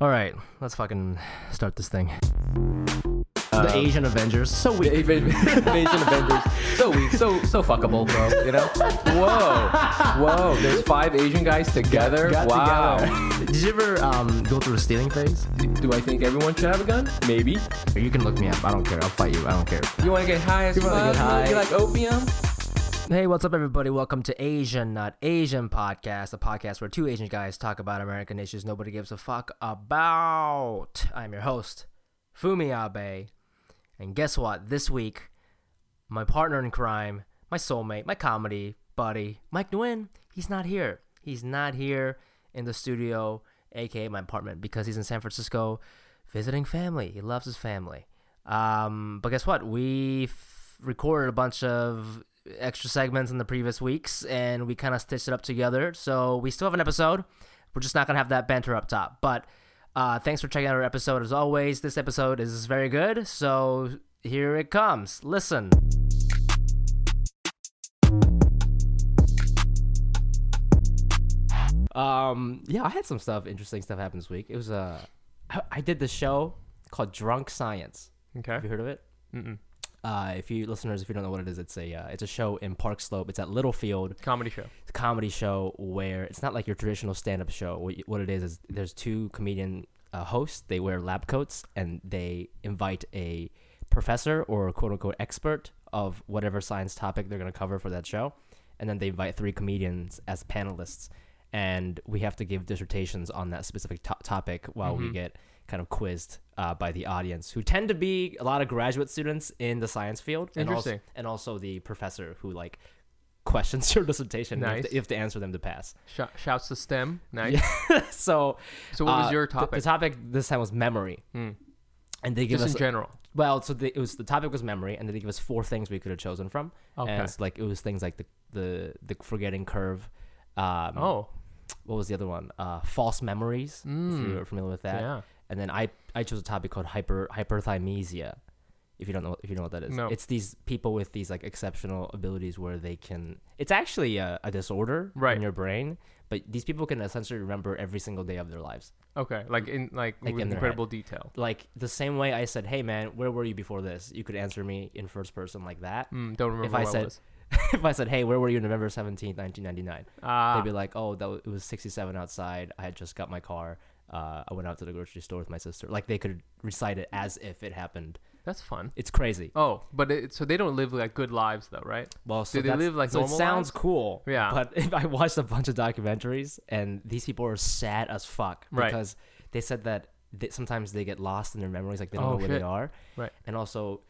All right, let's fucking start this thing. the Asian Avengers. So The weak. Asian, Asian Avengers. So weak, so so fuckable, bro. You know? Whoa, whoa. There's five Asian guys together. Got wow. together. Did you ever um, go through a stealing phase? Do I think everyone should have a gun? Maybe. Or you can look me up. I don't care. I'll fight you. I don't care. You want to get high as You wanna fuck? get high? You like opium? Hey, what's up, everybody? Welcome to Asian Not Asian Podcast, a podcast where two Asian guys talk about American issues nobody gives a fuck about. I'm your host, Fumi Abe. And guess what? This week, my partner in crime, my soulmate, my comedy buddy, Mic Nguyen, he's not here. He's not here in the studio, aka my apartment, because he's in San Francisco visiting family. He loves his family. Um, but guess what? We recorded a bunch of extra segments in the previous weeks and we kind of stitched it up together. So we still have an episode. We're just not going to have that banter up top. But uh, thanks for checking out our episode as always. This episode is very good. So here it comes. Listen. Um, yeah, I had some stuff, interesting stuff happen this week. It was uh, I, I did this show called Drunk Science. Okay. Have you heard of it? Mm-mm. Uh, if you listeners, if you don't know what it is, it's a uh, it's a show in Park Slope. It's at Littlefield. Comedy show. It's a comedy show where it's not like your traditional stand up show. What, what it is is there's two comedian uh, hosts. They wear lab coats and they invite a professor or quote unquote expert of whatever science topic they're going to cover for that show, and then they invite three comedians as panelists, and we have to give dissertations on that specific to- topic while we Mhm. get kind of quizzed uh, by the audience, who tend to be a lot of graduate students in the science field, and also, and also the professor who like questions your dissertation. You have Nice. have to answer them to pass. Sh- shouts to STEM. Nice. so, So what was uh, your the- topic? The, topic this time was memory, Hmm. and they give Just us in general. well. So the, it was the topic was memory, and then they give us four things we could have chosen from. Okay. And like it was things like the the the forgetting curve. Um, oh. what was the other one? Uh, false memories. If Mm. you're familiar with that. Yeah. And then I I chose a topic called hyper hyperthymesia. If you don't know if you know what that is, No. it's these people with these like exceptional abilities where they can. It's actually a, a disorder Right. in your brain, but these people can essentially remember every single day of their lives. Okay. Like in like, Like with in incredible detail. Like the same way I said, "Hey man, where were you before this?" You could answer me in first person like that. Mm, don't remember if I said- was. if I said, "Hey, where were you November seventeenth, nineteen ninety nine? Ah. They'd be like, "Oh, that was, it was sixty seven outside. I had just got my car. Uh, I went out to the grocery store with my sister." Like they could recite it as if it happened. That's fun. It's crazy. Oh, but it, so they don't live like good lives though, right? Well, so they that's- live, like, so it sounds lives? cool. Yeah. But if I watched a bunch of documentaries, and these people are sad as fuck Right. because they said that they, sometimes they get lost in their memories, like they don't Oh, know where shit. they are. Right. And also,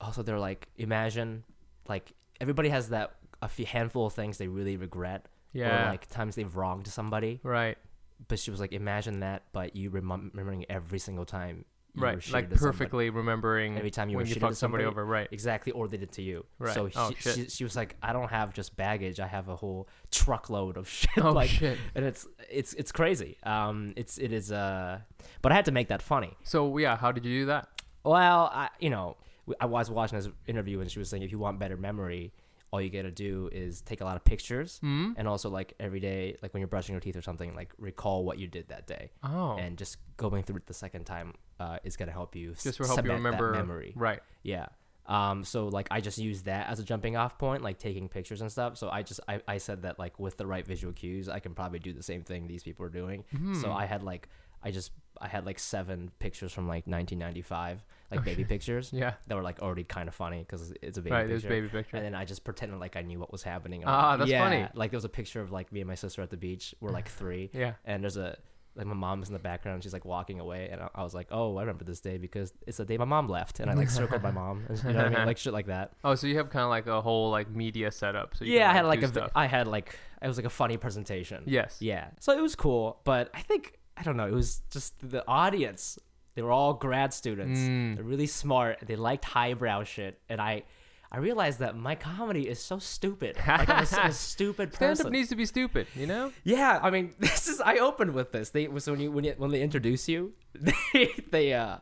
also they're like, imagine, like everybody has that a few handful of things they really regret, Yeah. or like times they've wronged somebody. right. But she was like, imagine that, but you remem- remembering every single time. You Right. Like to somebody. perfectly remembering Every time you when were you shitty fuck to somebody somebody. over. Right. Exactly, or they did to you. Right. So Oh, she, she, she was like, I don't have just baggage. I have a whole truckload of shit. Oh like, shit. and it's it's it's crazy. Um, it's it is uh, but I had to make that funny. So yeah, how did you do that? Well, I you know I was watching this interview and she was saying if you want better memory, all you gotta do is take a lot of pictures Hmm. and also like every day, like when you're brushing your teeth or something, like recall what you did that day. Oh. And just going through it the second time uh, is gonna help you. s- just to help you cement that remember memory. Right. Yeah. Um, so like I just use that as a jumping off point, like taking pictures and stuff. So I just I, I said that like with the right visual cues, I can probably do the same thing these people are doing. So I had like I just I had like seven pictures from like 1995, like baby pictures Yeah. that were like already kind of funny because it's a baby picture. right. There's baby picture. And then I just pretended like I knew what was happening. Ah, that's yeah, funny. Like there was a picture of like me and my sister at the beach. We're like three, yeah. and there's a like my mom's in the background. She's like walking away, and I, I was like, "Oh, I remember this day because it's the day my mom left." And I like circled my mom, and, you know what I mean, like shit like that. Oh, so you have kind of like a whole like media setup. So you yeah, I can, had like do a, vi- stuff. I had like it was like a funny presentation. yes. Yeah, so it was cool, but I think I don't know. It was just the audience. They were all grad students. Mm. They're really smart. They liked highbrow shit, and I. I realized that my comedy is so stupid. Like I'm a, a stupid Stand person. up needs to be stupid, you know? Yeah, I mean, this is. I opened with this. They was when you when you, when they introduce you, they they uh,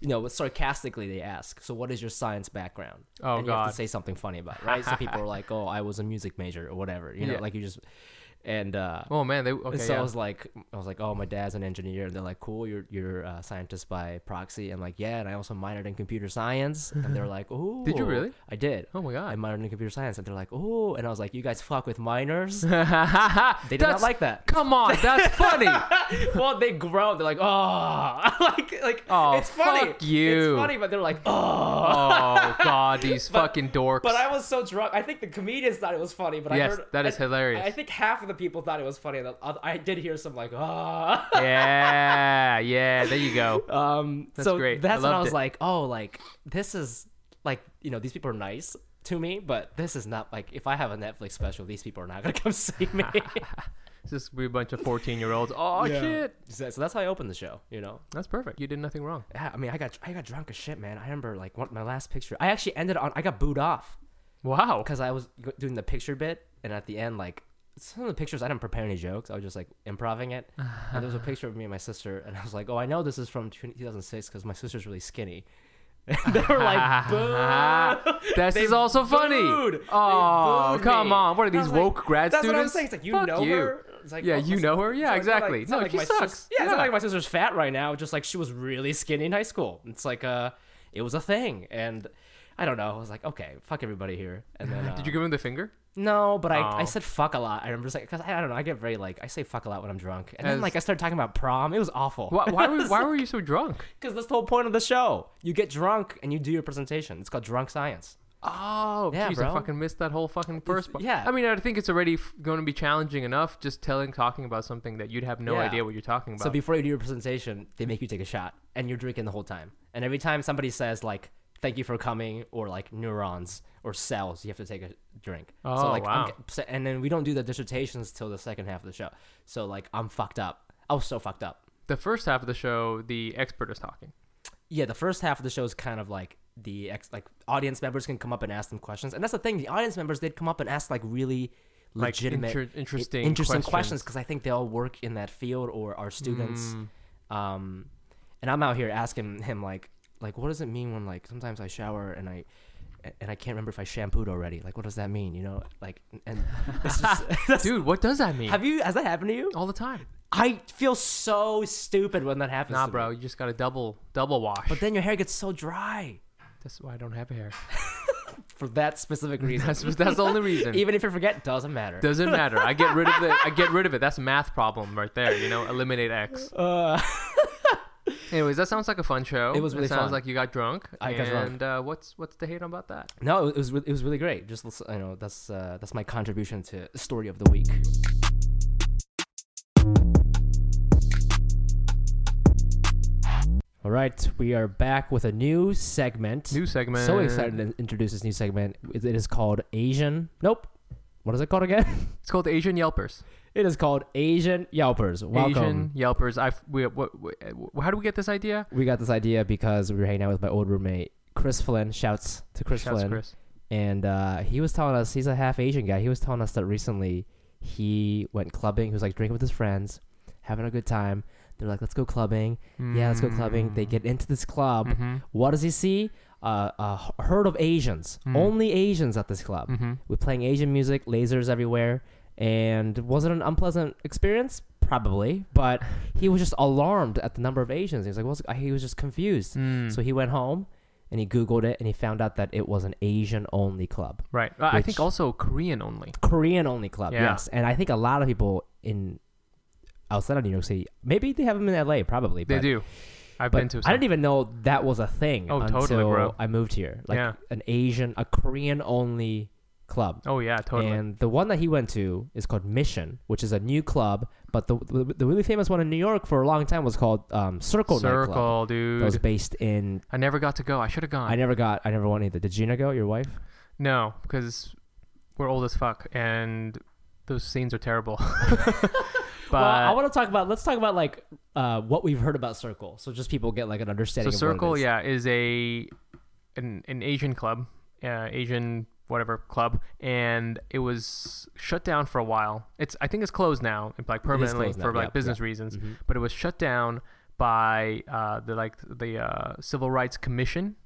you know, sarcastically they ask, "So what is your science background?" Oh, and you have God. to say something funny about, it, right? so people are like, "Oh, I was a music major or whatever," you know, Yeah. like you just. And uh, Oh man, they okay. so I was like, I was like, oh, my dad's an engineer. And they're like, cool, you're you're a scientist by proxy. I'm like, yeah, and I also minored in computer science. And they're like, oh, Did you really? I did. oh my god, I minored in computer science, and they're like, oh, and I was like, you guys fuck with minors. they did did not like that. Come on, that's funny. well, they groan. They're like, oh, like, like, Oh, it's funny. fuck you. It's funny, but they're like, oh. oh god, these But- fucking dorks. But I was so drunk. I think the comedians thought it was funny, but Yes, I heard that is I- hilarious. I think half of the people thought it was funny. and I did hear some like, ah. yeah, yeah. There you go. Um, That's so great. I that's when I was it. like, oh, like this is like you know these people are nice to me, but this is not like if I have a Netflix special, these people are not gonna come see me. It's just we a bunch of fourteen year olds. Oh Yeah. shit. so, so that's how I opened the show. You know. That's perfect. You did nothing wrong. Yeah, I mean, I got I got drunk as shit, man. I remember like one, my last picture. I actually ended on I got booed off Wow. because I was doing the picture bit, and at the end, like some of the pictures, I didn't prepare any jokes. I was just like improvising it. and there was a picture of me and my sister, and I was like, "Oh, I know this is from 2006 because my sister's really skinny." And they were like, "Boo!" This They is also funny. booed. They Oh, booed come me. on. What are And I these was like, woke grad That's students? what I'm saying. It's like you Fuck know you. her. It's like, Yeah, oh, you it's- know her. Yeah, it's not exactly. It's No, not like she my sucks. sis- yeah, it's not Yeah. like my sister's fat right now. Just like she was really skinny in high school. It's like uh, it was a thing, and I don't know. I was like, okay, fuck everybody here. And then uh, Did you give him the finger? No, but I, I Oh. said fuck a lot. I remember like because I, I don't know. I get very like I say fuck a lot when I'm drunk, and then like I started talking about prom. It was awful. Why, why, were, why were you so drunk? Because that's the whole point of the show. You get drunk and you do your presentation. It's called drunk science. Oh, Yeah, jeez, bro. I fucking missed that whole fucking first part. yeah. I mean, I think it's already f- going to be challenging enough just telling, talking about something that you'd have no Yeah. idea what you're talking about. So before you do your presentation, they make you take a shot, and you're drinking the whole time. And every time somebody says like "thank you for coming" or like neurons or cells, you have to take a drink. so Oh, like, I'm wow. and then we don't do the dissertations till the second half of the show. So like, I'm fucked up. I was so fucked up. the first half of the show, the expert is talking. Yeah, the first half of the show is kind of like the ex- like audience members can come up and ask them questions, and that's the thing. The audience members they'd come up and ask like really Like, legitimate, inter- interesting interesting questions. because I think they all work in that field or are students. Um, and I'm out here asking him like, like, what does it mean when like sometimes I shower and I, and I can't remember if I shampooed already. Like, what does that mean? You know, like, and it's just, Dude, what does that mean? have you has that happened to you? All the time. I feel so stupid when that happens. Nah, to bro, me. you just got to double double wash. But then your hair gets so dry That's why I don't have hair. for that specific reason. That's that's the only reason. Even if you forget, doesn't matter. Doesn't matter. I get rid of it. I get rid of it. That's a math problem right there. You know, eliminate X. Uh, Anyways, that sounds like a fun show. It was really sounds fun. like you got drunk. I got drunk. And uh, what's what's the hate about that? no, it was it was really great. Just you know, that's uh, that's my contribution to story of the week. All right, we are back with a new segment. New segment. So excited to introduce this new segment. It it is called Asian. Nope. What is it called again? It's called Asian Yelpers. It is called Asian Yelpers. Welcome. Asian Yelpers. I we, what, what, how do we get this idea? We got this idea because we were hanging out with my old roommate Chris Flynn. Shouts to Chris Shouts Flynn. Chris. and uh, he was telling us he's a half Asian guy. He was telling us that recently he went clubbing. He was like drinking with his friends, having a good time. They're like, "Let's go clubbing." Yeah, let's go clubbing. They get into this club. Mm-hmm. What does he see? Uh, a herd of Asians, Mm. only Asians at this club. Mm-hmm. We're playing Asian music, lasers everywhere, and was it an unpleasant experience? Probably, but he was just alarmed at the number of Asians. He was like, "What's?" He was just confused. Mm. So he went home and he Googled it and he found out that it was an Asian only club. right. Uh, I think also Korean only. Korean only club, Yeah. yes. And I think a lot of people in outside of New York City, maybe they have them in LA, probably. They but, do. I've been to. I didn't even know that was a thing Oh, until totally, bro. I moved here. Like Yeah. an Asian, a Korean only club. Oh yeah, totally. And the one that he went to is called Mission, which is a new club. But the the, the really famous one in New York for a long time was called um, Circle, Nightclub. Circle, dude. That was based in. I never got to go. I should have gone. I never got. I never went either. Did Gina go? Your wife? No, because we're old as fuck, and those scenes are terrible. but well, I want to talk about. Let's talk about like uh, what we've heard about Circle, so just people get like an so understanding. of Circle, what it is. yeah, is a an an Asian club, uh, Asian whatever club, and it was shut down for a while. It's I think it's closed now, like permanently now, for like yep, business yep. reasons. Mhm. But it was shut down by uh, the like the uh, Civil Rights Commission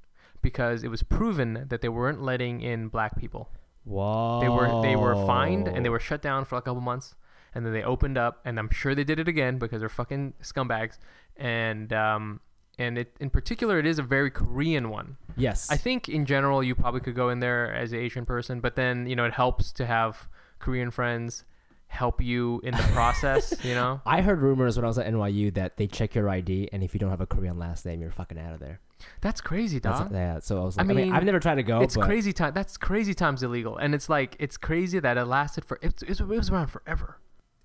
because it was proven that they weren't letting in black people. Whoa. They were they were fined and they were shut down for a couple months, and then they opened up, and I'm sure they did it again because they're fucking scumbags. And um, and it in particular, it is a very Korean one. Yes. I think in general, you probably could go in there as an Asian person, but then you know it helps to have Korean friends help you in the process. you know, I heard rumors when I was at NYU that they check your ID, and if you don't have a Korean last name, you're fucking out of there. that's crazy, dog. That's yeah. So I was like, I mean, mean, I've never tried to go. it's but crazy time. That's crazy times illegal, and it's like it's crazy that it lasted for it, it was around forever.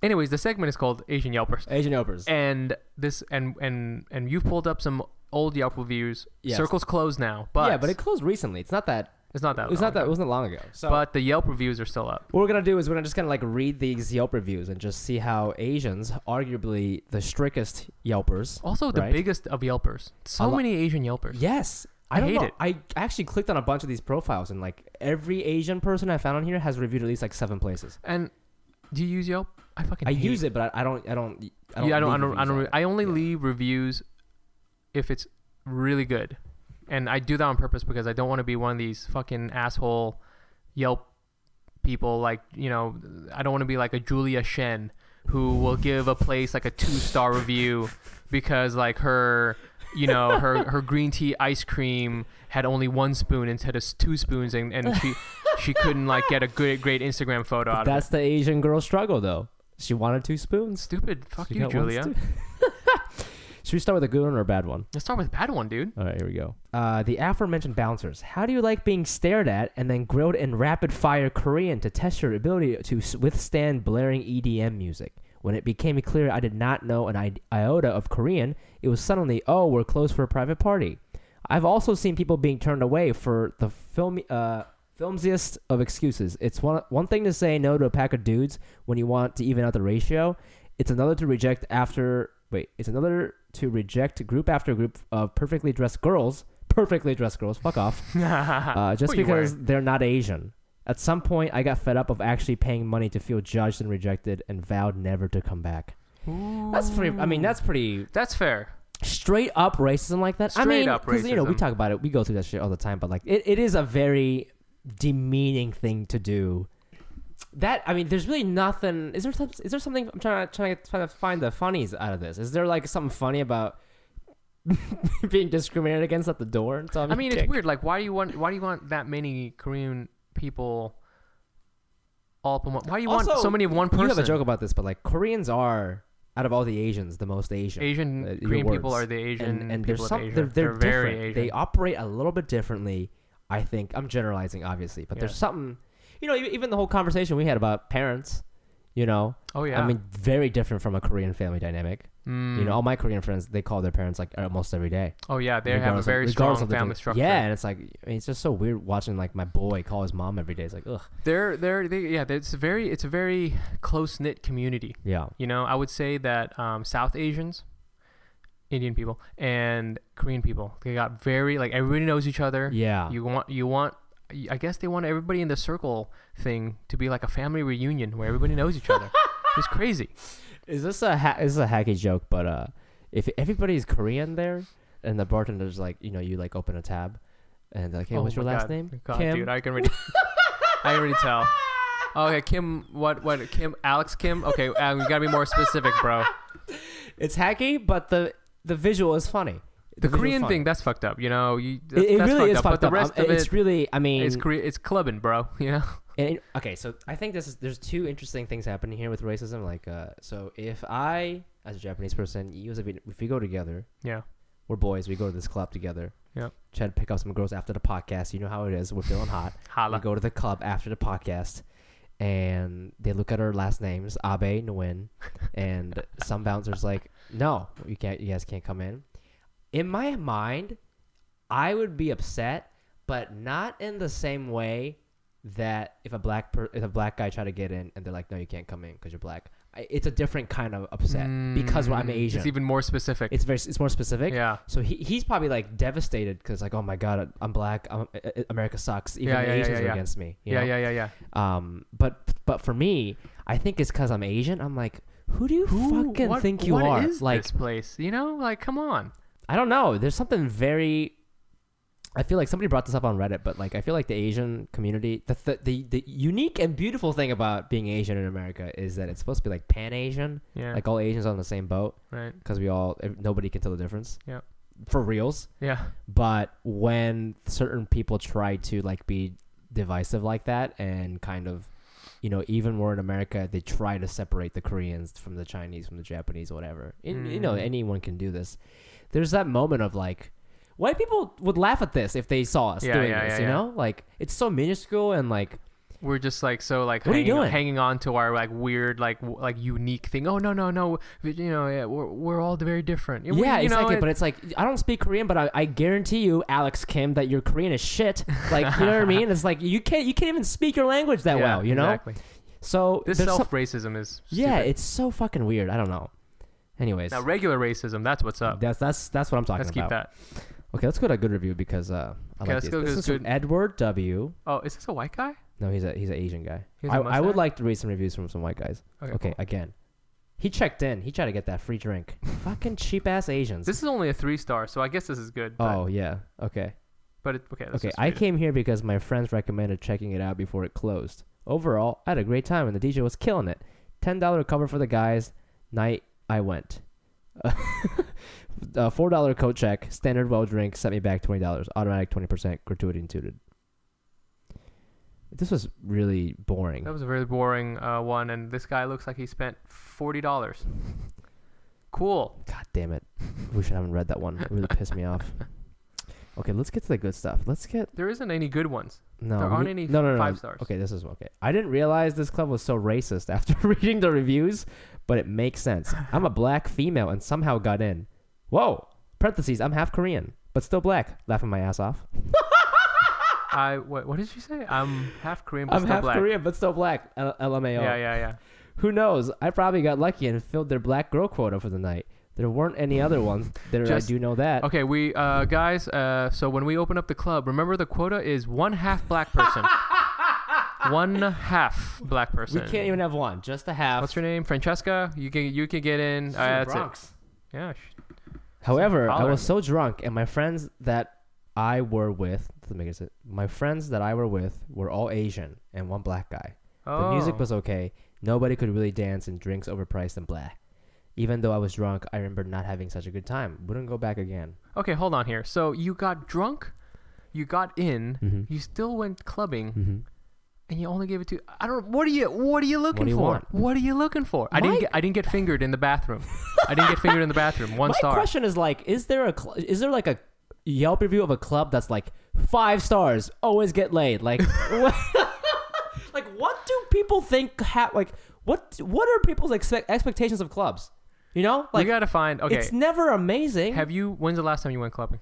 Anyways, the segment is called Asian Yelpers, Asian Yelpers. and this and and and you've pulled up some old Yelp reviews. Yes. Circle's closed now, but yeah, but it closed recently. It's not that. it's not that. It's long not that. It wasn't long ago. So But the Yelp reviews are still up. what we're gonna do is we're gonna just kind of like read these Yelp reviews and just see how Asians, arguably the strictest Yelpers. Also, the Right. biggest of Yelpers. So lo- many Asian Yelpers. Yes. I I, don't hate know. it. I actually clicked on a bunch of these profiles and like every Asian person I found on here has reviewed at least like seven places. And do you use Yelp? I fucking I hate use it, but I, I don't. I don't. I don't. yeah, I don't. I don't. I, don't on re- it. I only Yeah. leave reviews if it's really good, and I do that on purpose because I don't want to be one of these fucking asshole Yelp people. Like you know, I don't want to be like a Julia Shen who will give a place like a two star review because like her. You know her her green tea ice cream had only one spoon instead of two spoons, and, and she she couldn't like get a good great Instagram photo out of it. That's the Asian girl struggle, though. She wanted two spoons. Stupid. Fuck She you, got one Julia. stu- Should we start with a good one or a bad one? Let's start with a bad one, dude. All right, here we go. Uh, the aforementioned bouncers. How do you like being stared at and then grilled in rapid fire Korean to test your ability to s- withstand blaring EDM music? When it became clear I did not know an i- iota of Korean, it was suddenly, oh, we're closed for a private party. I've also seen people being turned away for the film, uh, filmsiest of excuses. It's one one thing to say no to a pack of dudes when you want to even out the ratio. It's another to reject after wait. It's another to reject group after group of perfectly dressed girls. Perfectly dressed girls. Fuck off. Uh, just because they're not Asian. At some point, I got fed up of actually paying money to feel judged and rejected, and vowed never to come back. That's pretty. I mean, that's pretty That's fair. straight up racism like that. I mean, because you know we talk about it, we go through that shit all the time, but like it, it is a very demeaning thing to do. That I mean, there's really nothing. Is there some, is there something I'm trying to trying to trying to find the funnies out of this? Is there like something funny about being discriminated against at the door? And I mean, it's weird. Like, why do you want? Why do you want that many Korean people all up in one? Why do you want so many of one person? You have a joke about this, but like Koreans are out of all the Asians the most Asian. Asian uh, your Korean people words. are the Asian and, and people there's of some Asia. they're, they're, very different. Asian. They operate a little bit differently. I think I'm generalizing, obviously, but there's something, you know, even the whole conversation we had about parents. You know, oh yeah. I mean, very different from a Korean family dynamic. Mm. You know, all my Korean friends they call their parents like almost every day. oh yeah, they have a regardless of- very strong family structure. Yeah, and it's like I mean, it's just so weird watching like my boy call his mom every day. It's like ugh. they're they're they, yeah. It's a very it's a very close knit community. Yeah. You know, I would say that um, South Asians, Indian people, and Korean people, they got very like everybody knows each other. Yeah. You want you want I guess they want everybody in the circle thing to be like a family reunion where everybody knows each other. it's crazy. Is this a ha- this is a hacky joke? But uh, if everybody's Korean there, and the bartender's like, you know, you like open a tab, and they're like, hey, Oh what's your last God. name? God, Kim. dude, I can already I can already tell. Okay, Kim, what what Kim Alex Kim? Okay, um, you got to be more specific, bro. It's hacky, but the the visual is funny. The visual's Korean thing, that's fucked up. You know, you It, that's, it that's really is up. fucked but the rest Um, of it's it really, I mean, is Korea, it's clubbing, bro. You know. And okay, so I think this is there's two interesting things happening here with racism. Like, uh, so if I, as a Japanese person, you as a if we go together, Yeah. we're boys. We go to this club together. Yep. Try to pick up some girls after the podcast. You know how it is. We're feeling hot. we go to the club after the podcast, and they look at our last names, Abe, Nguyen, and some bouncers like, no, you can't. You guys can't come in. In my mind, I would be upset, but not in the same way that if a black per- if a black guy try to get in and they're like, no, you can't come in because you're black. It's a different kind of upset because I'm Mm, Asian. It's even more specific. It's very it's more specific. yeah. So he, he's probably like devastated because like oh my god I'm black I'm, uh, uh, America sucks even Yeah, the yeah, Asians yeah, are against me you Yeah, know? yeah, yeah, yeah. um but but for me I think it's because I'm Asian I'm like who do you Who- fucking what- think you what are is like this place? You know, like come on. I don't know there's something very I feel like somebody brought this up on Reddit, but like I feel like the Asian community, the the the, the unique and beautiful thing about being Asian in America is that it's supposed to be like Pan Asian, Yeah. like all Asians on the same boat, right. because we all nobody can tell the difference. Yeah. For reals, Yeah. but when certain people try to like be divisive like that and kind of you know even more in america they try to separate the koreans from the chinese from the japanese whatever and, you know Mm. anyone can do this there's that moment of like white people would laugh at this if they saw us Yeah, doing yeah, this yeah, you yeah. know like it's so minuscule and like We're just like so like What are you hanging, doing? hanging on to our like weird like w- like unique thing. Oh no no no, you know yeah, we're we're all very different. We- yeah you know, exactly it- but it's like i don't speak korean but I, I guarantee you alex kim that your korean is shit like you know what i mean it's like you can't you can't even speak your language that yeah, well you know exactly. so This there's some- self racism is Yeah, stupid. it's so fucking weird. I don't know. Anyways, now regular racism. That's what's up. that's that's that's what I'm talking about. Let's keep about. that. Okay, let's go to a good review because uh, I Okay, like let's these. go This is good- Edward W. Oh, is this a white guy? No, he's a he's an Asian guy. He has I, a I would mustache? like to read some reviews from some white guys. Okay. Okay, cool. again, he checked in. He tried to get that free drink. Fucking cheap ass Asians. This is only a three star, so I guess this is good. But, oh yeah. Okay. but it, okay. let's Okay. just I read it. came here because my friends recommended checking it out before it closed. Overall, I had a great time and the DJ was killing it. Ten dollar cover for the guys. Night I went. Uh, Four dollar coat check. Standard well drink. Sent me back twenty dollars. Automatic twenty percent. Gratuity included. This was really boring. That was a very boring uh, one, and this guy looks like he spent forty dollars. Cool. God damn it. Wish I haven't read that one. It really pissed me off. Okay, let's get to the good stuff. Let's get There isn't any good ones. no. There aren't any no, no, no, five no. stars. Okay, this is okay. I didn't realize this club was so racist after reading the reviews, but it makes sense. I'm a black female and somehow got in. Whoa! Parentheses. I'm half Korean, but still black. Laughing my ass off. I what, what did you say? I'm half Korean, but I'm still half black. Korean, but still black. L- LMAO. Yeah, yeah, yeah. Who knows? I probably got lucky and filled their black girl quota for the night. There weren't any other ones. There, Just- I do know that. Okay, we uh, guys. Uh, so when we open up the club, remember the quota is one half black person. one half black person. We can't even have one. Just a half. What's your name? Francesca. You can you can get in. Uh, the that's it. Yeah. However, I was so drunk, and my friends that I were with, let me get it. My friends that I were with were all Asian and one black guy. Oh. The music was okay. Nobody could really dance, and drinks overpriced and blah. Even though I was drunk, I remember not having such a good time. Wouldn't go back again. Okay, hold on here. So you got drunk, you got in, Mhm. you still went clubbing, Mm-hmm. and you only gave it to. I don't. What are you? What are you looking do you for? want? What are you looking for? I didn't. Get, I didn't get fingered in the bathroom. I didn't get fingered in the bathroom. One My star. question is like, is there a cl- is there like a Yelp review of a club that's like five stars, always get laid? Like, what, like what do people think? Ha- like, what what are people's expect- expectations of clubs? You know, like you gotta find. Okay. it's never amazing. Have you? When's the last time you went clubbing?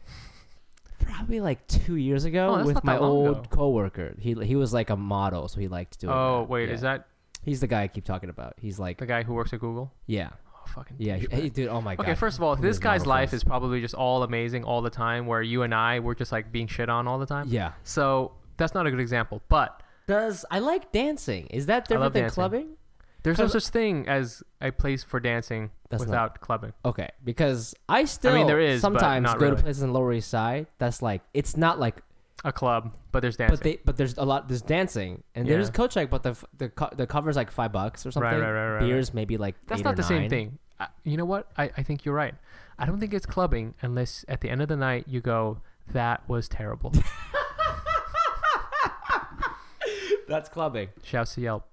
Probably like two years ago Oh, with my old ago. coworker. He he was like a model, so he liked doing. Oh that. wait, Yeah. is that He's the guy I keep talking about. He's like, the guy who works at Google? yeah, Oh fucking. yeah, he, hey, dude. Oh my god. Okay, first of all, this guy's life first. is probably just all amazing all the time, where you and I were just like being shit on all the time. Yeah. So that's not a good example. But Does I like dancing? Is that different than dancing. clubbing? There's no such thing as a place for dancing That's not- without clubbing. Okay, because I still I mean, there is, but sometimes not go really. to places in Lower East Side. That's like it's not like, A club, but there's dancing. but they but there's a lot there's dancing and there's Yeah. coat check, but the f- the co- the cover's like five bucks or something. right, right, right, right. Beers maybe like That's eight not or the same nine. thing. I, you know what? I, I think you're right. I don't think it's clubbing unless at the end of the night you go, that was terrible. That's clubbing. Shouts to Yelp.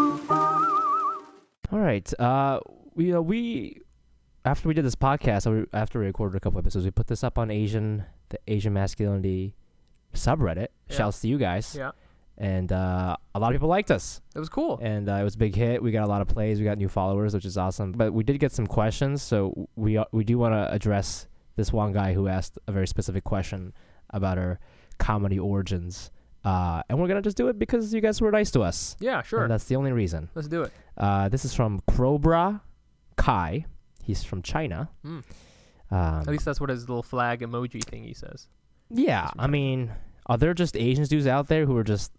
All right. Uh, we uh, we after we did this podcast, after we recorded a couple episodes, we put this up on Asian the Asian masculinity subreddit. Yeah. Shouts to you guys. Yeah, And uh, a lot of people liked us, it was cool. and uh, it was a big hit. We got a lot of plays. We got new followers, which is awesome. But we did get some questions, so we uh, we do want to address this one guy who asked a very specific question about our comedy origins. Uh, and we're gonna just do it because you guys were nice to us. Yeah, sure. And that's the only reason. Let's do it. Uh, this is from Crowbra Kai. He's from China. Mm. Um, At least that's what his little flag emoji thing he says. yeah, I mean, are there just Asian dudes out there who are just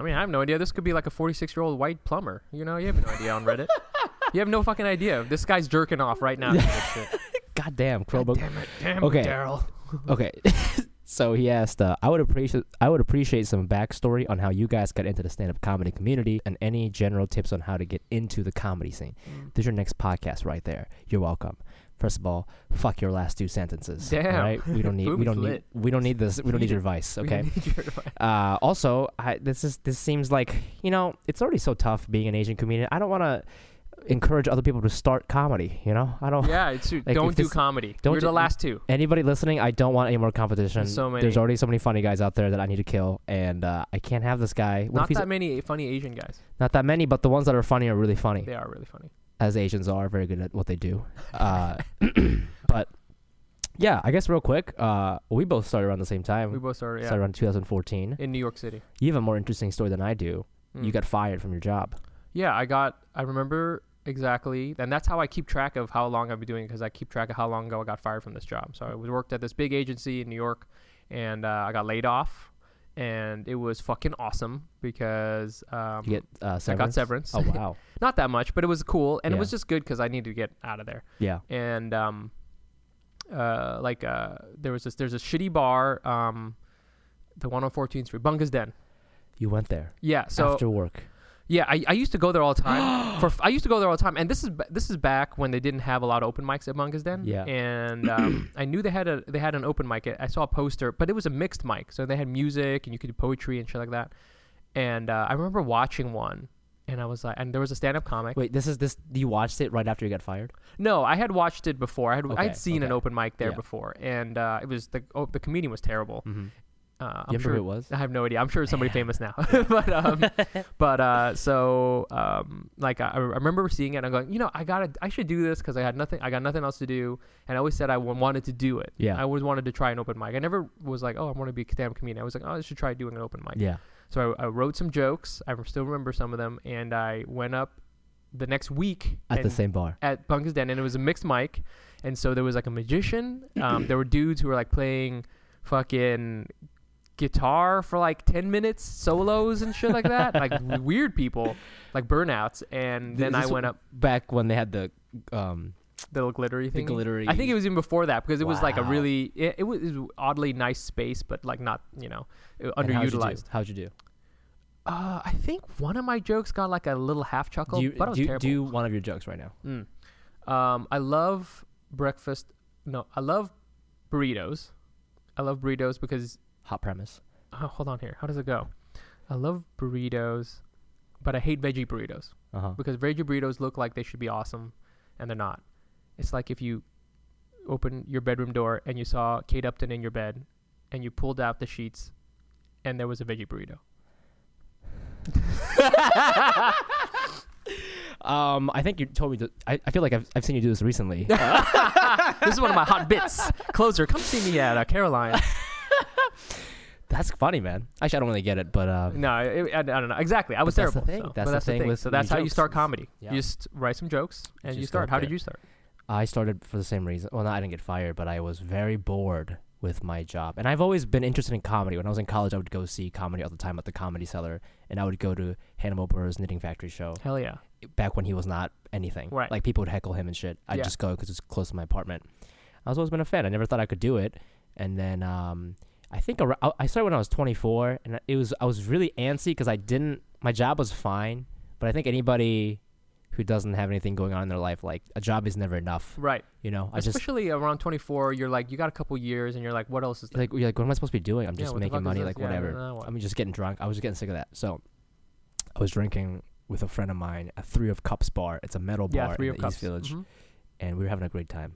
I mean, I have no idea. This could be like a 46 year old white plumber. You know, you have no idea on Reddit. you have no fucking idea. This guy's jerking off right now. God damn, goddamn Damn it, damn Okay. it, Daryl. okay. so he asked, uh, I would appreciate I would appreciate some backstory on how you guys got into the stand up comedy community and any general tips on how to get into the comedy scene. Mm. There's your next podcast right there. You're welcome. First of all, fuck your last two sentences. Damn. all Right? We don't need we don't need we don't need this we don't need your advice, okay? your advice. Uh, also, I, this is this seems like you know it's already so tough being an Asian comedian. I don't want to encourage other people to start comedy. You know, I don't. Yeah, it's true. Like, don't do this- comedy. don't You're do- the last two. Anybody listening, I don't want any more competition. There's so There's already so many funny guys out there that I need to kill, and uh, I can't have this guy. What Not that many funny Asian guys. not that many, but the ones that are funny are really funny, They are really funny. as Asians are very good at what they do. Uh, but yeah, I guess real quick, uh, we both started around the same time. We both started, started around 2014. in New York City. You have a more interesting story than I do. You Mm. got fired from your job. Yeah, I got. I remember exactly, and that's how I keep track of how long I've been doing because I keep track of how long ago I got fired from this job. So I was worked at this big agency in New York, and uh, I got laid off, and it was fucking awesome because um, You get uh, I got severance. Oh wow. Not that much, but it was cool, and it was just good because I needed to get out of there. yeah. and um, uh, like uh, there was this there's a shitty bar, um, the one on 14th Street, Bunga's Den. You went there Yeah, so after work. Yeah, I, I used to go there all the time. for I used to go there all the time, and this is this is back when they didn't have a lot of open mics at Bunga's Den. Yeah. and um, I knew they had a they had an open mic. I saw a poster, but it was a mixed mic, so they had music and you could do poetry and shit like that. And uh, I remember watching one, and I was like, and there was a stand up comic. Wait, this is this. You watched it right after you got fired? No, I had watched it before. I had I Okay, had seen an open mic there Yeah. before, and uh, it was the oh, the comedian was terrible. Mm-hmm. Uh, I'm sure who it was? I have no idea. I'm sure it's somebody famous now. but um, but uh, so um, like I, I remember seeing it. and I'm going, you know, I gotta, I should do this because I had nothing. I got nothing else to do, and I always said I wanted to do it. Yeah. I always wanted to try an open mic. I never was like, oh, I want to be a stand-up comedian. I was like, oh, I should try doing an open mic. Yeah. So I, I wrote some jokes. I still remember some of them, and I went up the next week At the same bar. at Bunker's Den, and it was a mixed mic, and so there was like a magician. Um, there were dudes who were like playing fucking guitar for like ten minutes, solos and shit like that, like weird people, like burnouts. And then This I went up back when they had the um the little glittery the thing. glittery. I think it was even before that because it was like a really it, it, was, oddly nice space, but like not you know uh, And how'd you do? underutilized. How'd you do? Uh, I think one of my jokes got like a little half chuckle, Do you but it was do, terrible. do one of your jokes right now? Mm. Um, I love breakfast. No, I love burritos. I love burritos because. Hot premise. Oh, hold on here. How does it go? I love burritos, but I hate veggie burritos Uh huh. because veggie burritos look like they should be awesome, and they're not. It's like if you open your bedroom door and you saw Kate Upton in your bed, and you pulled out the sheets, and there was a veggie burrito. Um, I think you told me. To, I, I feel like I've, I've seen you do this recently. this is one of my hot bits. Closer, come see me at uh, Caroline. That's funny, man. Actually, I don't really get it, but uh, No, it, I, I don't know exactly. I was that's the thing. so- That's the that's thing with So that's how you start comedy. yeah. You just write some jokes and Just you start. How did you start? I started for the same reason. Well, no, I didn't get fired, but I was very bored with my job. And I've always been interested in comedy. When I was in college, I would go see comedy all the time at the Comedy Cellar, and I would go to Hannibal Buress's Knitting Factory show Hell yeah. back when he was not anything. Right. Like people would heckle him and shit. I'd Yeah. just go because it's close to my apartment. I was always been a fan. I never thought I could do it, and then um, I think I started when I was 24, and it was I was really antsy because I didn't. My job was fine, but I think anybody who doesn't have anything going on in their life, like a job is never enough. Right. You know, I just Especially around 24, you're like, you got a couple years, and you're like, what else is there? like you're like, what am I supposed to be doing? I'm just the making money, like Yeah, whatever. now what? I mean, just getting drunk. I was just getting sick of that. So I was drinking with a friend of mine at Three of Cups bar. It's a metal yeah, bar three in of the cups. East Village, Mhm. and we were having a great time.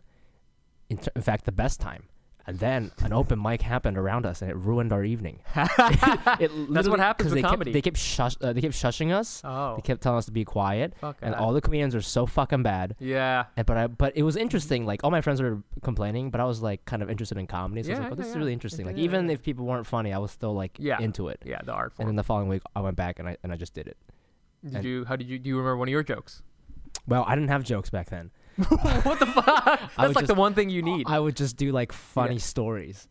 In, t- in fact, the best time. And then an open mic happened around us, and it ruined our evening. It That's what happens with they comedy. Kept, they kept shush, uh, they kept shushing us. Oh, They kept telling us to be quiet, fuck and that. all the comedians are so fucking bad. yeah. And, but I, but it was interesting. Like all my friends were complaining, but I was like kind of interested in comedy. So I was like, oh, yeah, this is really interesting. Like even if people weren't funny, I was still like Yeah. into it. Yeah, the art And then the following week, I went back and I and I just did it. did and- you? How did you? Do you remember one of your jokes? Well, I didn't have jokes back then. what the fuck? That's like the one thing you need. I would just do like funny stories.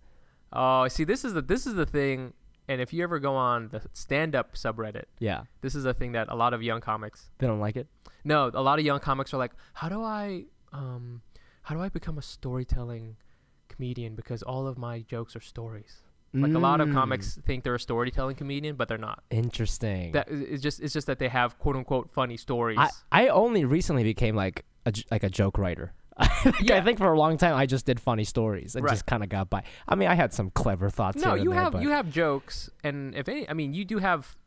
Oh, see, this is the this is the thing. And if you ever go on the stand-up subreddit, Yeah, this is a thing that a lot of young comics. they don't like it. No, a lot of young comics are like, how do I, um, how do I become a storytelling comedian? Because all of my jokes are stories. Like a lot of Mm, comics think they're a storytelling comedian, but they're not. Interesting. That it's just it's just that they have quote unquote funny stories. I, I only recently became like a like a joke writer. yeah. I think for a long time I just did funny stories and Right. just kind of got by. I mean, I had some clever thoughts. no, you there, have but- you have jokes, and if any, I mean, you do have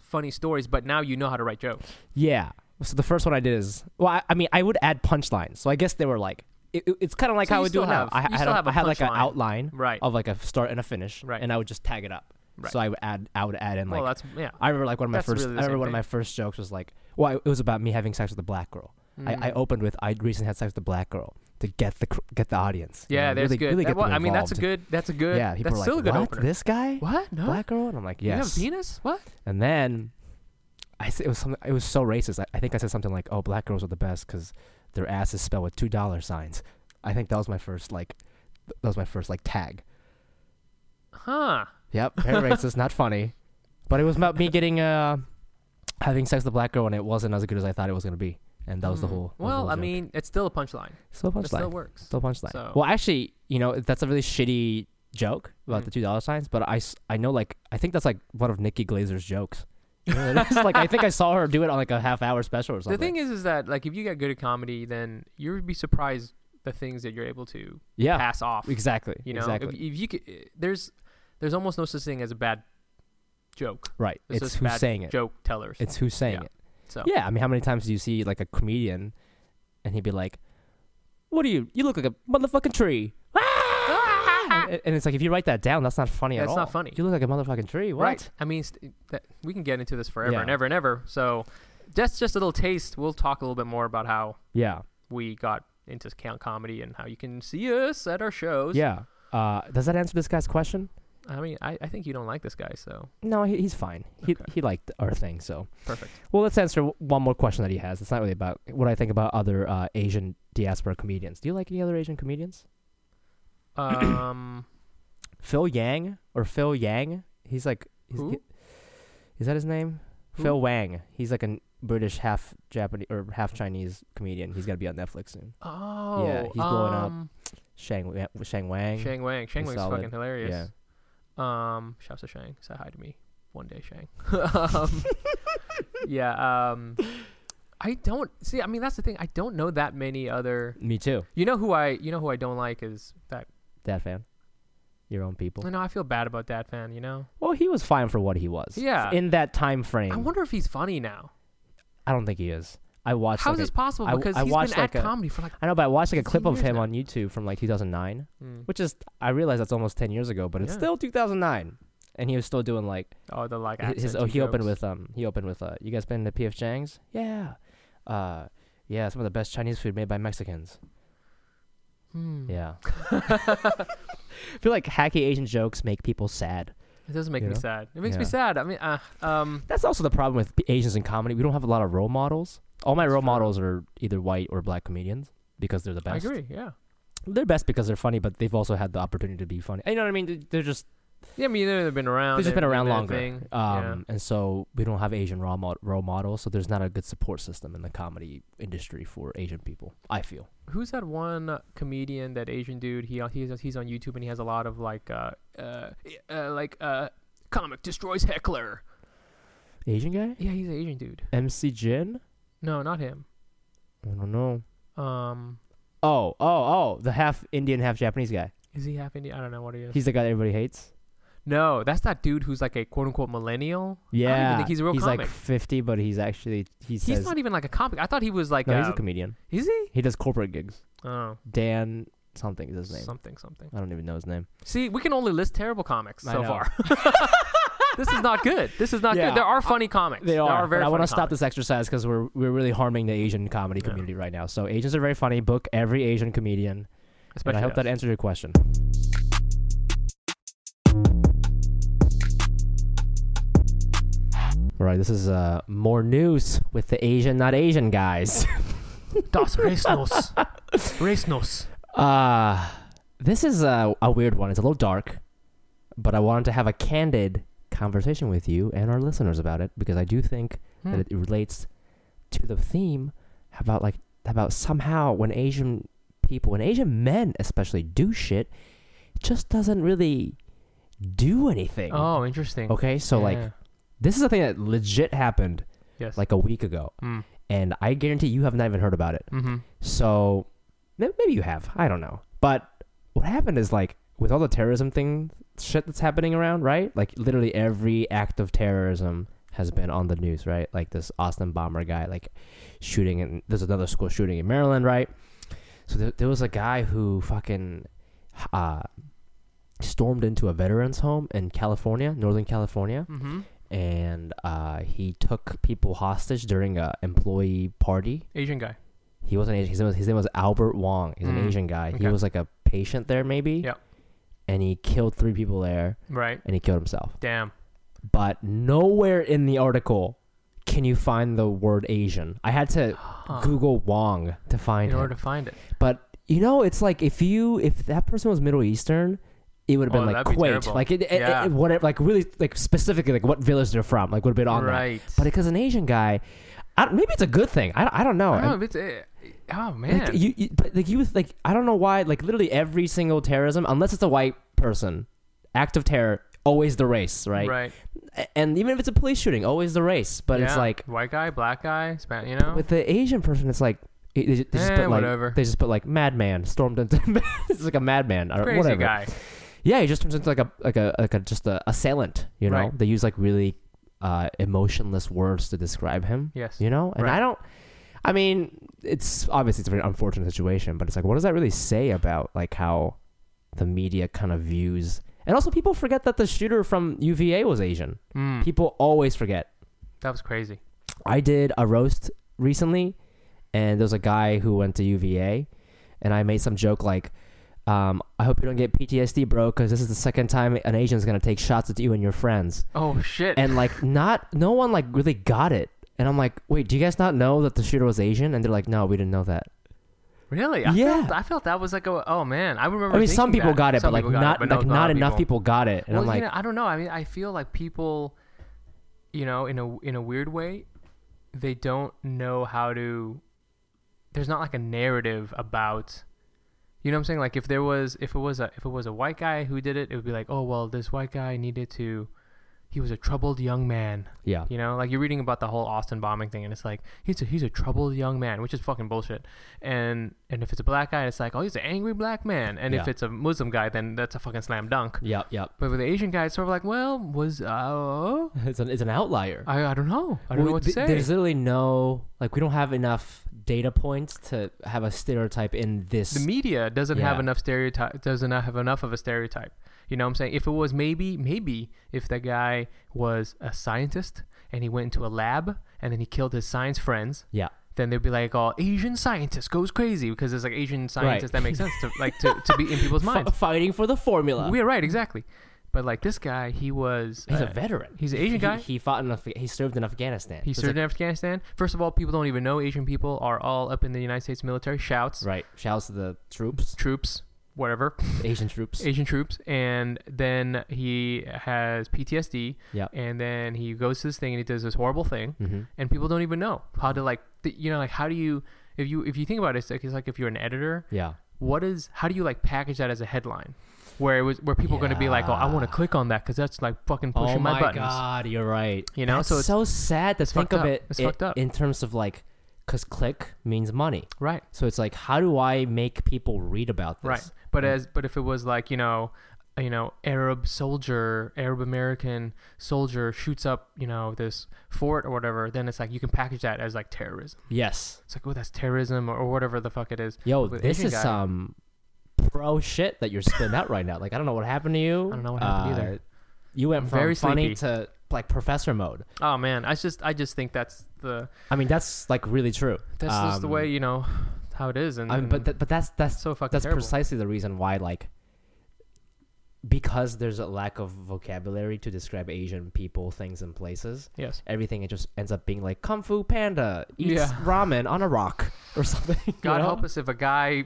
funny stories, but now you know how to write jokes. Yeah. So the first one I did is well, I, I mean, I would add punchlines. So I guess they were like, it, it- it's kind of like So how you we do it now. I, I had, a, I had like an outline Right. of like a start and a finish, Right. and I would just tag it up. Right. So I would add, I would add in like. well, that's yeah. I remember like one of my that's first. really I remember one of my first jokes was like, well, it was about me having sex with a black girl. I, I Mhm. opened with I recently had sex with a black girl to get the cr- get the audience. you Yeah, know, that's really, good. Really That- well, I mean, that's a good. That's a good. Yeah, people that's are like, still a good what? opener. This guy, What? No. black girl, and I'm like, yes. You have a penis? What? And then I said it was something. It was so racist. I, I think I said something like, "Oh, black girls are the best because their ass is spelled with two dollar signs." I think that was my first like, th- that was my first like tag. Huh. Yep, very racist, not funny, but it was about me getting uh having sex with a black girl, and it wasn't as good as I thought it was gonna be, and that was the Mm. whole. the Well, whole I mean, it's still a punchline. still punchline. It still works. still punchline. So- Well, actually, you know that's a really shitty joke about Mm. the two dollar signs, but I, I know like I think that's like one of Nikki Glazer's jokes. You it's like I think I saw her do it on like a half hour special or something. The thing is, is that like if you get good at comedy, then you'd be surprised the things that you're able to yeah, pass off. exactly, You know, exactly. if, if you could, there's there's almost no such thing as a bad joke. Right. There's it's who's saying it. Joke tellers. It's who's saying Yeah. it. So Yeah. I mean, how many times do you see like a comedian, and he'd be like, "What are you? You look like a motherfucking tree." And and it's like if you write that down, that's not funny Yeah, at it's all. not funny. You look like a motherfucking tree. What? Right. I mean, st- that, we can get into this forever Yeah. and ever and ever. So that's just a little taste. We'll talk a little bit more about how Yeah. we got into count comedy and how you can see us at our shows. Yeah. Uh, does that answer this guy's question? I mean, I, I think you don't like this guy, so No, he, he's fine. He Okay. he liked our thing. So perfect. well, let's answer one more question that he has. It's not really about what I think about other uh, Asian diaspora comedians. Do you like any other Asian comedians? Um, Phil Yang or Phil Yang. He's like, he's, Who? he- is that his name? Who? Phil Wang. He's like a British half Japanese or half Chinese comedian. He's gonna be on Netflix soon. oh, yeah, he's blowing up. um, Sheng Sheng Wang. Sheng Wang. Sheng Wang's fucking hilarious. Yeah. Um, shouts to Sheng. Say hi to me one day, Sheng. um, yeah. Um, I don't see. I mean, that's the thing. I don't know that many other. Me too. You know who I. You know who I don't like is that. Dat Phan. Your own people. Know, I feel bad about Dat Phan. You know. Well, he was fine for what he was. Yeah. In that time frame. I wonder if he's funny now. I don't think he is. I watched. How is like this a- possible? I- Because I he's watched been like at a- comedy for like. I know, but I watched like a clip of him now. on YouTube from like 2009, Mm. which is I realize that's almost 10 years ago, but it's Yeah. still 2009, and he was still doing like Oh, the like. his. his oh, he opened with um. He opened with uh. You guys been to PF Chang's? Yeah. Uh, yeah. Some of the best Chinese food made by Mexicans. Hmm. Yeah. I feel like hacky Asian jokes make people sad. It doesn't make You me know? sad. It makes me sad. I mean, uh, um, That's also the problem with Asians in comedy. We don't have a lot of role models. All my role models are either white or black comedians because they're the best. I agree. Yeah. They're best because they're funny, but they've also had the opportunity to be funny. You know what I mean? They- They're just Yeah, I mean, they've been around. they've just been around longer. Um, and so we don't have Asian role, mod- role models, so there's not a good support system in the comedy industry for Asian people. I feel. Who's that one comedian? That Asian dude. He he's he's on YouTube and he has a lot of like uh uh, uh like uh comic destroys heckler. Asian guy? Yeah, he's an Asian dude. MC Jin? No, not him. I don't know. Um, Oh, oh, oh, the half Indian, half Japanese guy. is he half Indian? I don't know what he is. He's the guy that everybody hates. no, that's that dude who's like a quote unquote millennial. Yeah, think he's a real he's comic. like 50, but he's actually he he's not even like a comic. I thought he was like. no, he's a comedian. Is he? He does corporate gigs. Oh, Dan something is his name. something, something. I don't even know his name. See, we can only list terrible comics I so know. far. this is not good. This is not Yeah. good. There are funny comics. They There are. very I want to stop this exercise because we're we're really harming the Asian comedy Yeah. community right now. So Asians are very funny. Book every Asian comedian. Especially and I hope us. that answers your question. All right, this is uh, more news with the Asian, not Asian guys. Das Resnos. Resnos. Uh, this is a, a weird one. It's a little dark, but I wanted to have a candid conversation with you and our listeners about it because I do think Hmm. that it relates to the theme about like about somehow when Asian people, when Asian men especially do shit, it just doesn't really do anything. Oh, interesting. Okay, so like this is a thing that legit happened yes. like a week ago, Mm. and I guarantee you have not even heard about it. Mm-hmm. So maybe you have. I don't know. But what happened is like with all the terrorism thing shit that's happening around, right? Like literally every act of terrorism has been on the news, right? Like this Austin bomber guy, like shooting, and there's another school shooting in Maryland, right? So there, there was a guy who fucking uh, stormed into a veterans home in California, Northern California, Mm-hmm. and uh, he took people hostage during a employee party. Asian guy. He wasn't Asian. His name was, his name was Albert Wong. He's an Mm, Asian guy. He was like a patient there, maybe. Yep. And he killed three people there, Right. and he killed himself. Damn. But nowhere in the article can you find the word Asian. I had to Huh. Google Wong to find it. in order to find it. But you know, it's like if you if that person was Middle Eastern, it would have been Oh, like that'd be like it, it, Yeah. it- whatever, like really like specifically like what village they're from, like would have been on that. right. But because an Asian guy, I, maybe it's a good thing. I, I don't know. I don't know eh, And- if it's. Oh man. Like you, you, but like you, was- like I don't know why. Like literally every single terrorism, unless it's a white person, act of terror, always the race, right? Right. And even if it's a police shooting, always the race. But it's like white guy, black guy, Span. You know. with the Asian person, it's like they, ju- they just Eh, put like whatever. they just put like madman stormed into. it's like a madman or Crazy whatever. guy. Yeah, he just turns into like a like a like a just a assailant. You know, Right. they use like really uh, emotionless words to describe him. Yes. You know, and Right. I don't. I mean, it's obviously it's a very unfortunate situation, but it's like, what does that really say about like how the media kind of views? And also, people forget that the shooter from UVA was Asian. Mm, People always forget. that was crazy. I did a roast recently, and there was a guy who went to UVA, and I made some joke like, um, "I hope you don't get PTSD, bro, because this is the second time an Asian's gonna take shots at you and your friends." Oh shit. And like, not no one like really got it. And I'm like, wait, do you guys not know that the shooter was Asian? And they're like, no, we didn't know that. really? I Yeah. Felt, I felt that was like a. Oh man, I remember. I mean, some people that. got it, Some but like not it, but no- like not not a lot of enough people got it. And well, I'm like, you know, I don't know. I mean, I feel like people, you know, in a in a weird way, they don't know how to. There's not like a narrative about. You know what I'm saying? Like if there was, if it was a, if it was a white guy who did it, it would be like, oh well, this white guy needed to. He was a troubled young man. yeah, You know, like you're reading about the whole Austin bombing thing, and it's like he's a he's a troubled young man, which is fucking bullshit. And and if it's a black guy, it's like oh he's an angry black man. And if it's a Muslim guy, then that's a fucking slam dunk. yep, yep. But with the Asian guy, it's sort of like, well, was uh, It's an it's an outlier. I I don't know, I don't Well, know what to th- say. There's literally no like we don't have enough data points to have a stereotype in this. the media doesn't have enough stereotype doesn't have enough of a stereotype. You know what i'm saying? If it was maybe maybe if the guy was a scientist and he went into a lab and then he killed his science friends yeah, then they'd be like oh asian scientist goes crazy because there's like asian scientists that makes sense to like to, to be in people's minds. F- fighting for the formula. we're right exactly but like this guy he was He's a uh, veteran. he's an Asian he- guy. He, fought in. Af- He served in Afghanistan. he It's served like- in Afghanistan. First of all, people don't even know Asian people are all up in the United States military. Shouts, right. Shouts to the troops, troops, whatever. Asian troops. Asian troops, and then he has PTSD, Yep. and then he goes to this thing and he does this horrible thing, Mm-hmm. and people don't even know how to like, th- you know, like how do you, if you if you think about it, it's like, it's like if you're an editor, Yeah. what is how do you like package that as a headline, where it was where people are going to be like, oh, I want to click on that because that's like fucking oh pushing my button. oh my, my buttons. god, you're right. You know, That's so it's- so sad to think fucked of up. it, It's i- fucked up. in terms of like because click means money. Right. So it's like, how do I make people read about this? Right. But mm. as but if it was like you know, you know, Arab soldier, Arab American soldier shoots up you know this fort or whatever, then it's like you can package that as like terrorism. Yes. It's like oh that's terrorism or, or whatever the fuck it is. Yo, With this Asian is guy- some pro shit that you're spitting out right now. Like, I don't know what happened to you. I don't know what happened either. You went from Very funny sleepy. to like professor mode. Oh man, I just I just think that's the I mean, that's like really true. that's just the Um, way you know how it is, and, I mean, but th- but that's that's so fucking that's terrible. precisely the reason why like because there's a lack of vocabulary to describe Asian people, things, and places. yes. Everything it just ends up being like Kung Fu Panda eats Yeah. ramen on a rock or something. you God know? help us if a guy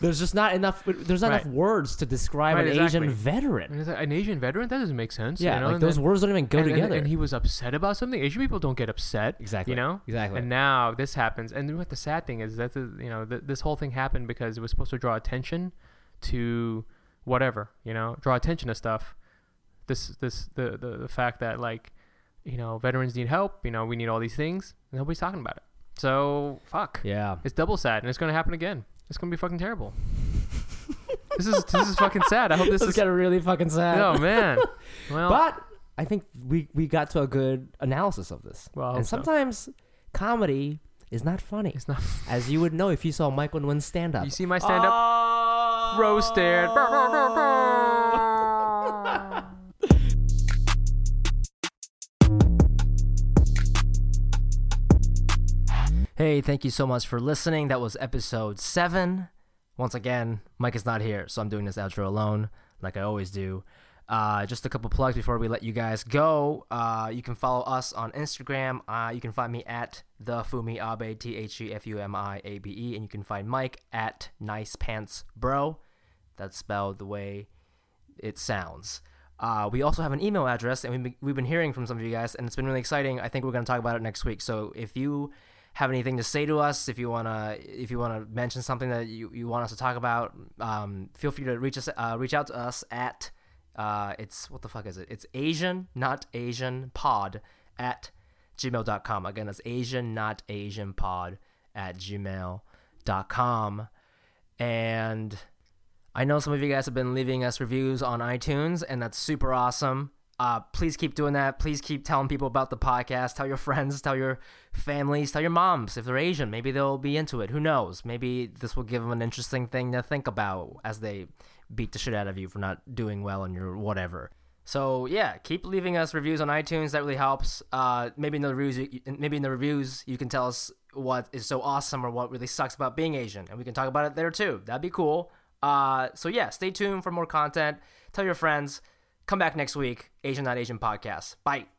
There's just not enough. There's not Right. enough words to describe Right, an exactly. Asian veteran. And it's like, an Asian veteran that doesn't make sense. Yeah, you know? like and those then- words don't even go and, and- together. And, he was upset about something. Asian people don't get upset. Exactly. You know. Exactly. And now this happens. And what the sad thing is that the, you know th- this whole thing happened because it was supposed to draw attention to whatever you know draw attention to stuff. This this the the, the fact that like you know veterans need help. You know we need all these things. And nobody's talking about it. So fuck. yeah. It's double sad, and it's gonna happen again. It's gonna be fucking terrible. this is this is fucking sad. I hope this This is. getting really fucking sad. Oh man. Well, But I think we we got to a good analysis of this. Well, and so. sometimes comedy is not funny, it's not. as you would know if you saw Michael Nguyen stand up. You see my stand up roasted. Oh. Hey, thank you so much for listening. That was episode seven. Once again, Mic is not here, so I'm doing this outro alone, like I always do. Uh, just a couple plugs before we let you guys go. Uh, you can follow us on Instagram. Uh, you can find me at the Fumi Abe, T H E F U M I A B E, and you can find Mic at Nice Pants Bro. That's spelled the way it sounds. Uh, we also have an email address, and we've we've been hearing from some of you guys, and it's been really exciting. I think we're going to talk about it next week. So if you have anything to say to us, if you wanna if you wanna mention something that you, you want us to talk about, um, feel free to reach us uh, reach out to us at uh, it's what the fuck is it? It's Asian not Asian pod at gmail.com. Again, that's Asian not Asian pod at gmail.com. And I know some of you guys have been leaving us reviews on iTunes, and that's super awesome. Uh, please keep doing that. Please keep telling people about the podcast. Tell your friends, tell your families, tell your moms if they're Asian. Maybe they'll be into it. Who knows? Maybe this will give them an interesting thing to think about as they beat the shit out of you for not doing well in your whatever. So yeah, keep leaving us reviews on iTunes. That really helps. Uh, maybe in the reviews, you- maybe in the reviews, you can tell us what is so awesome or what really sucks about being Asian, and we can talk about it there too. That'd be cool. Uh, so yeah, stay tuned for more content. Tell your friends. Come back next week. Asian Not Asian podcast. Bye.